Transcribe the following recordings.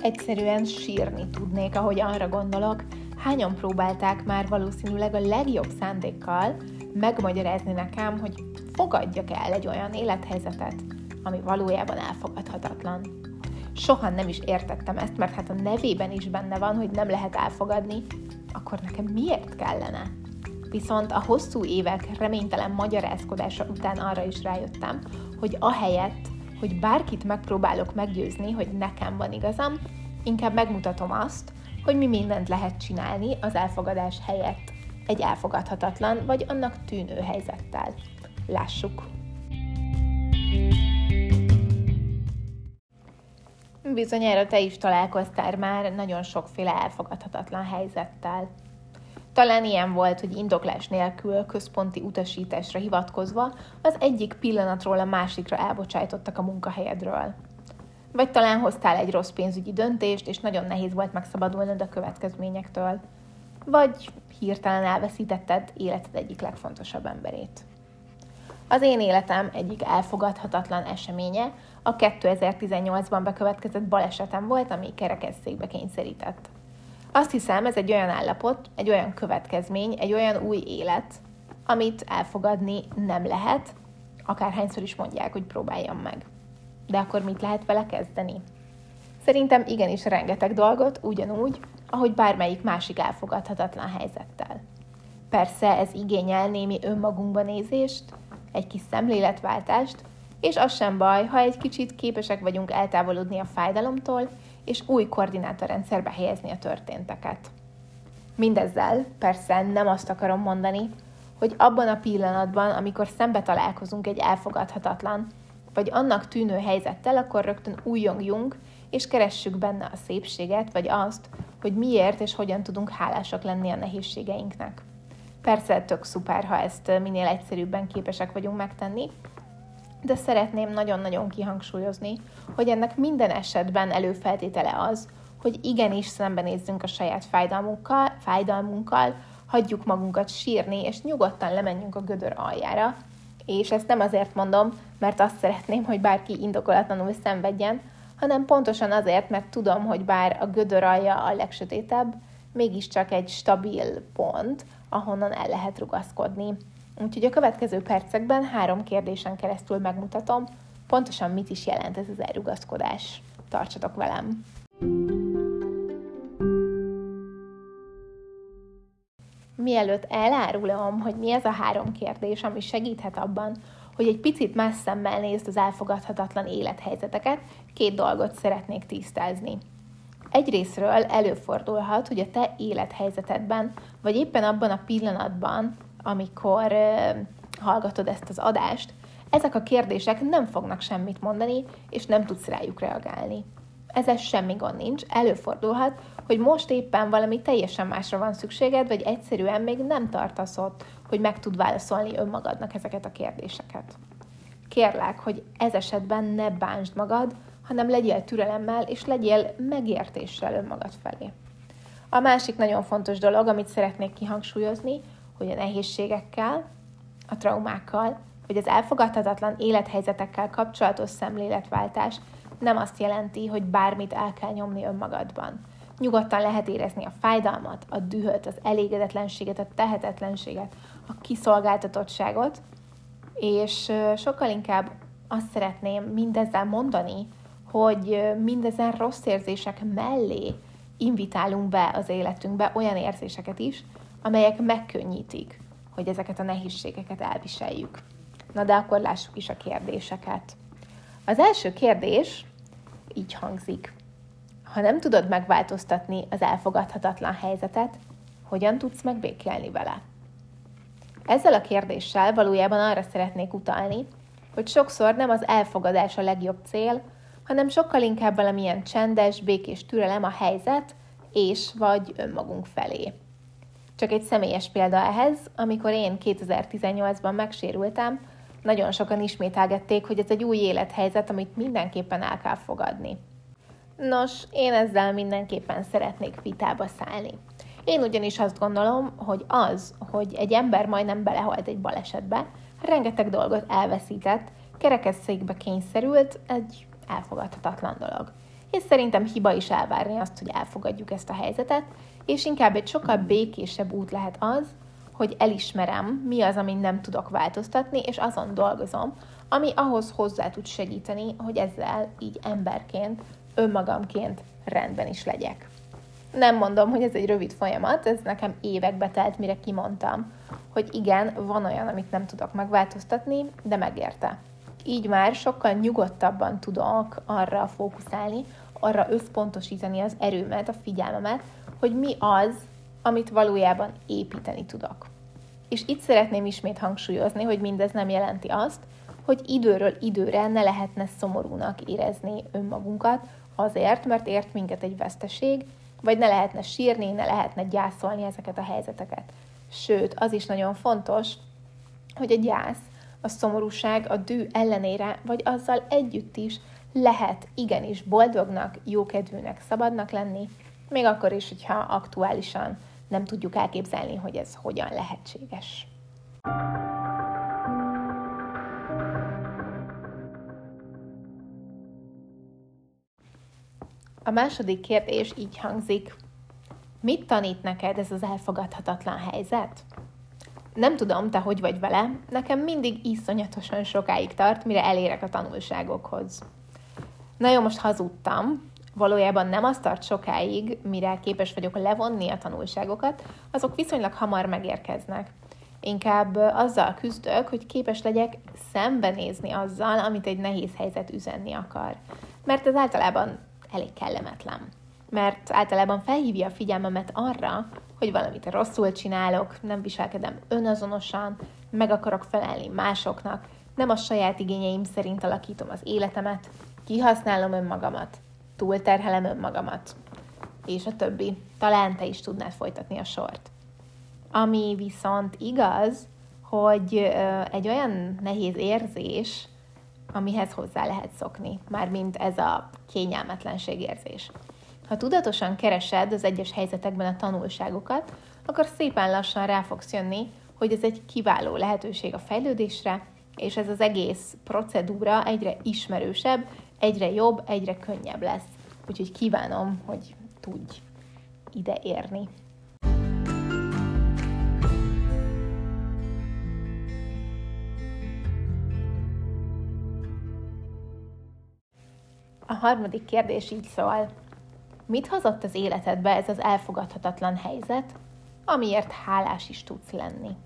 Egyszerűen sírni tudnék, ahogy arra gondolok, hányan próbálták már valószínűleg a legjobb szándékkal megmagyarázni nekem, hogy fogadjak el egy olyan élethelyzetet, ami valójában elfogadhatatlan. Soha nem is értettem ezt, mert hát a nevében is benne van, hogy nem lehet elfogadni, akkor nekem miért kellene? Viszont a hosszú évek reménytelen magyarázkodása után arra is rájöttem, hogy ahelyett, hogy bárkit megpróbálok meggyőzni, hogy nekem van igazam, inkább megmutatom azt, hogy mi mindent lehet csinálni az elfogadás helyett egy elfogadhatatlan vagy annak tűnő helyzettel. Lássuk! Bizonyára te is találkoztál már nagyon sokféle elfogadhatatlan helyzettel. Talán ilyen volt, hogy indoklás nélkül központi utasításra hivatkozva az egyik pillanatról a másikra elbocsájtottak a munkahelyedről. Vagy talán hoztál egy rossz pénzügyi döntést, és nagyon nehéz volt megszabadulnod a következményektől. Vagy hirtelen elveszítetted életed egyik legfontosabb emberét. Az én életem egyik elfogadhatatlan eseménye a 2018-ban bekövetkezett balesetem volt, ami kerekesszékbe kényszerített. Azt hiszem, ez egy olyan állapot, egy olyan következmény, egy olyan új élet, amit elfogadni nem lehet, akárhányszor is mondják, hogy próbáljam meg. De akkor mit lehet vele kezdeni? Szerintem igenis rengeteg dolgot, ugyanúgy, ahogy bármelyik másik elfogadhatatlan helyzettel. Persze ez igényel némi önmagunkba nézést, egy kis szemléletváltást, és az sem baj, ha egy kicsit képesek vagyunk eltávolodni a fájdalomtól, és új koordinátorrendszerbe helyezni a történteket. Mindezzel persze nem azt akarom mondani, hogy abban a pillanatban, amikor szembe találkozunk egy elfogadhatatlan, vagy annak tűnő helyzettel, akkor rögtön újjongjunk, és keressük benne a szépséget, vagy azt, hogy miért és hogyan tudunk hálásak lenni a nehézségeinknek. Persze tök szuper, ha ezt minél egyszerűbben képesek vagyunk megtenni, de szeretném nagyon-nagyon kihangsúlyozni, hogy ennek minden esetben előfeltétele az, hogy igenis szembenézzünk a saját fájdalmunkkal, fájdalmunkkal, hagyjuk magunkat sírni, és nyugodtan lemenjünk a gödör aljára. És ezt nem azért mondom, mert azt szeretném, hogy bárki indokolatlanul szenvedjen, hanem pontosan azért, mert tudom, hogy bár a gödör alja a legsötétebb, mégiscsak egy stabil pont, ahonnan el lehet rugaszkodni. Úgyhogy a következő percekben három kérdésen keresztül megmutatom, pontosan mit is jelent ez az elrugaszkodás. Tartsatok velem! Mielőtt elárulom, hogy mi ez a három kérdés, ami segíthet abban, hogy egy picit más szemmel nézd az elfogadhatatlan élethelyzeteket, két dolgot szeretnék tisztázni. Egyrésztről előfordulhat, hogy a te élethelyzetedben, vagy éppen abban a pillanatban, amikor hallgatod ezt az adást, ezek a kérdések nem fognak semmit mondani, és nem tudsz rájuk reagálni. Ezzel semmi gond nincs, előfordulhat, hogy most éppen valami teljesen másra van szükséged, vagy egyszerűen még nem tartasz ott, hogy meg tud válaszolni önmagadnak ezeket a kérdéseket. Kérlek, hogy ez esetben ne bánsd magad, hanem legyél türelemmel, és legyél megértéssel önmagad felé. A másik nagyon fontos dolog, amit szeretnék kihangsúlyozni, hogy a nehézségekkel, a traumákkal, vagy az elfogadhatatlan élethelyzetekkel kapcsolatos szemléletváltás nem azt jelenti, hogy bármit el kell nyomni önmagadban. Nyugodtan lehet érezni a fájdalmat, a dühöt, az elégedetlenséget, a tehetetlenséget, a kiszolgáltatottságot, és sokkal inkább azt szeretném mindezzel mondani, hogy mindezen rossz érzések mellé invitálunk be az életünkbe olyan érzéseket is, amelyek megkönnyítik, hogy ezeket a nehézségeket elviseljük. Na de akkor lássuk is a kérdéseket. Az első kérdés így hangzik. Ha nem tudod megváltoztatni az elfogadhatatlan helyzetet, hogyan tudsz megbékélni vele? Ezzel a kérdéssel valójában arra szeretnék utalni, hogy sokszor nem az elfogadás a legjobb cél, hanem sokkal inkább valamilyen csendes, békés türelem a helyzet és vagy önmagunk felé. Csak egy személyes példa ehhez, amikor én 2018-ban megsérültem, nagyon sokan ismételgették, hogy ez egy új élethelyzet, amit mindenképpen el kell fogadni. Nos, én ezzel mindenképpen szeretnék vitába szállni. Én ugyanis azt gondolom, hogy az, hogy egy ember majdnem belehalt egy balesetbe, rengeteg dolgot elveszített, kerekesszékbe kényszerült, egy elfogadhatatlan dolog. és szerintem hiba is elvárni azt, hogy elfogadjuk ezt a helyzetet, és inkább egy sokkal békésebb út lehet az, hogy elismerem, mi az, amit nem tudok változtatni, és azon dolgozom, ami ahhoz hozzá tud segíteni, hogy ezzel így emberként, önmagamként rendben is legyek. Nem mondom, hogy ez egy rövid folyamat, ez nekem évekbe telt, mire kimondtam, hogy igen, van olyan, amit nem tudok megváltoztatni, de megérte. Így már sokkal nyugodtabban tudok arra fókuszálni, arra összpontosítani az erőmet, a figyelmemet, hogy mi az, amit valójában építeni tudok. És itt szeretném ismét hangsúlyozni, hogy mindez nem jelenti azt, hogy időről időre ne lehetne szomorúnak érezni önmagunkat, azért, mert ért minket egy veszteség, vagy ne lehetne sírni, ne lehetne gyászolni ezeket a helyzeteket. Sőt, az is nagyon fontos, hogy a gyász, a szomorúság, a dű ellenére, vagy azzal együtt is lehet igenis boldognak, jókedvűnek, szabadnak lenni, még akkor is, hogyha aktuálisan nem tudjuk elképzelni, hogy ez hogyan lehetséges. A második kérdés így hangzik. Mit tanít neked ez az elfogadhatatlan helyzet? Nem tudom, te hogy vagy vele, nekem mindig iszonyatosan sokáig tart, mire elérek a tanulságokhoz. Na jó, most hazudtam, valójában nem az tart sokáig, mire képes vagyok levonni a tanulságokat, azok viszonylag hamar megérkeznek. Inkább azzal küzdök, hogy képes legyek szembenézni azzal, amit egy nehéz helyzet üzenni akar. Mert ez általában elég kellemetlen. Mert általában felhívja a figyelmemet arra, hogy valamit rosszul csinálok, nem viselkedem önazonosan, meg akarok felelni másoknak, nem a saját igényeim szerint alakítom az életemet, kihasználom önmagamat, túlterhelem önmagamat, és a többi. Talán te is tudnád folytatni a sort. Ami viszont igaz, hogy egy olyan nehéz érzés, amihez hozzá lehet szokni, mármint ez a kényelmetlenség érzés. Ha tudatosan keresed az egyes helyzetekben a tanulságokat, akkor szépen lassan rá fogsz jönni, hogy ez egy kiváló lehetőség a fejlődésre, és ez az egész procedúra egyre ismerősebb, egyre jobb, egyre könnyebb lesz. Úgyhogy kívánom, hogy tudj ide érni. A harmadik kérdés így szól. Mit hozott az életedbe ez az elfogadhatatlan helyzet, amiért hálás is tudsz lenni?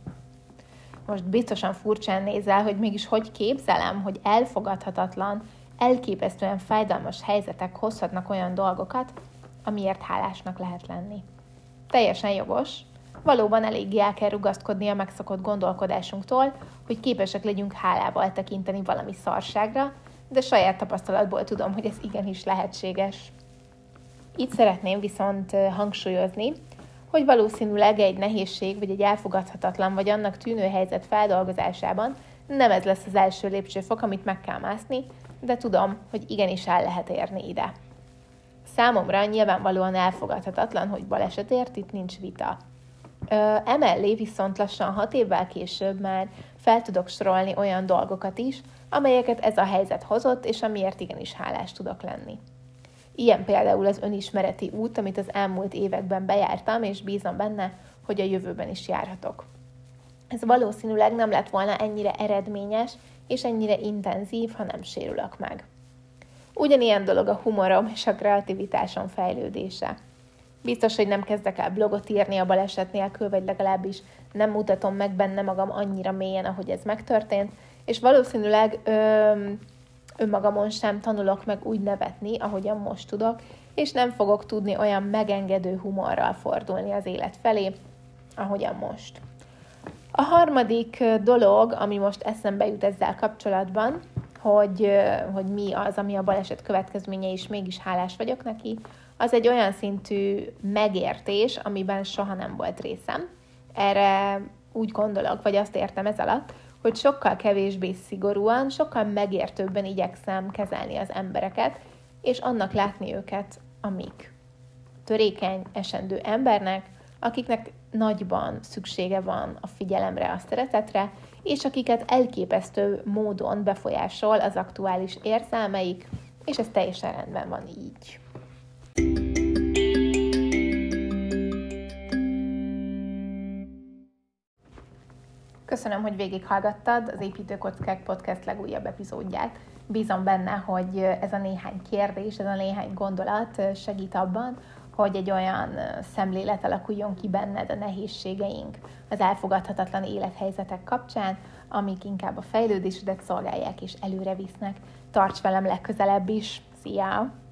Most biztosan furcsán nézel, hogy mégis hogy képzelem, hogy elfogadhatatlan, elképesztően fájdalmas helyzetek hozhatnak olyan dolgokat, amiért hálásnak lehet lenni. Teljesen jogos, valóban eléggé el kell rugaszkodni a megszokott gondolkodásunktól, hogy képesek legyünk hálával tekinteni valami szarságra, de saját tapasztalatból tudom, hogy ez igenis lehetséges. Itt szeretném viszont hangsúlyozni, hogy valószínűleg egy nehézség, vagy egy elfogadhatatlan, vagy annak tűnő helyzet feldolgozásában nem ez lesz az első lépcsőfok, amit meg kell mászni, de tudom, hogy igenis el lehet érni ide. Számomra nyilvánvalóan elfogadhatatlan, hogy balesetért itt nincs vita. Ö, emellé viszont lassan hat évvel később már fel tudok sorolni olyan dolgokat is, amelyeket ez a helyzet hozott, és amiért igenis hálás tudok lenni. Ilyen például az önismereti út, amit az elmúlt években bejártam, és bízom benne, hogy a jövőben is járhatok. Ez valószínűleg nem lett volna ennyire eredményes és ennyire intenzív, ha nem sérülök meg. Ugyanilyen dolog a humorom és a kreativitásom fejlődése. Biztos, hogy nem kezdek el blogot írni a baleset nélkül, vagy legalábbis nem mutatom meg benne magam annyira mélyen, ahogy ez megtörtént, és valószínűleg ö, önmagamon sem tanulok meg úgy nevetni, ahogyan most tudok, és nem fogok tudni olyan megengedő humorral fordulni az élet felé, ahogyan most. A harmadik dolog, ami most eszembe jut ezzel kapcsolatban, hogy, hogy mi az, ami a baleset következménye, és mégis hálás vagyok neki, az egy olyan szintű megértés, amiben soha nem volt részem. Erre úgy gondolok, vagy azt értem ez alatt, hogy sokkal kevésbé szigorúan, sokkal megértőbben igyekszem kezelni az embereket, és annak látni őket, amik törékeny, esendő embernek, akiknek nagyban szüksége van a figyelemre, a szeretetre, és akiket elképesztő módon befolyásol az aktuális érzelmeik, és ez teljesen rendben van így. Köszönöm, hogy végighallgattad az Építőkockák Podcast legújabb epizódját. Bízom benne, hogy ez a néhány kérdés, ez a néhány gondolat segít abban, hogy egy olyan szemlélet alakuljon ki benned a nehézségeink, az elfogadhatatlan élethelyzetek kapcsán, amik inkább a fejlődésedet szolgálják és előre visznek. Tarts velem legközelebb is! Szia!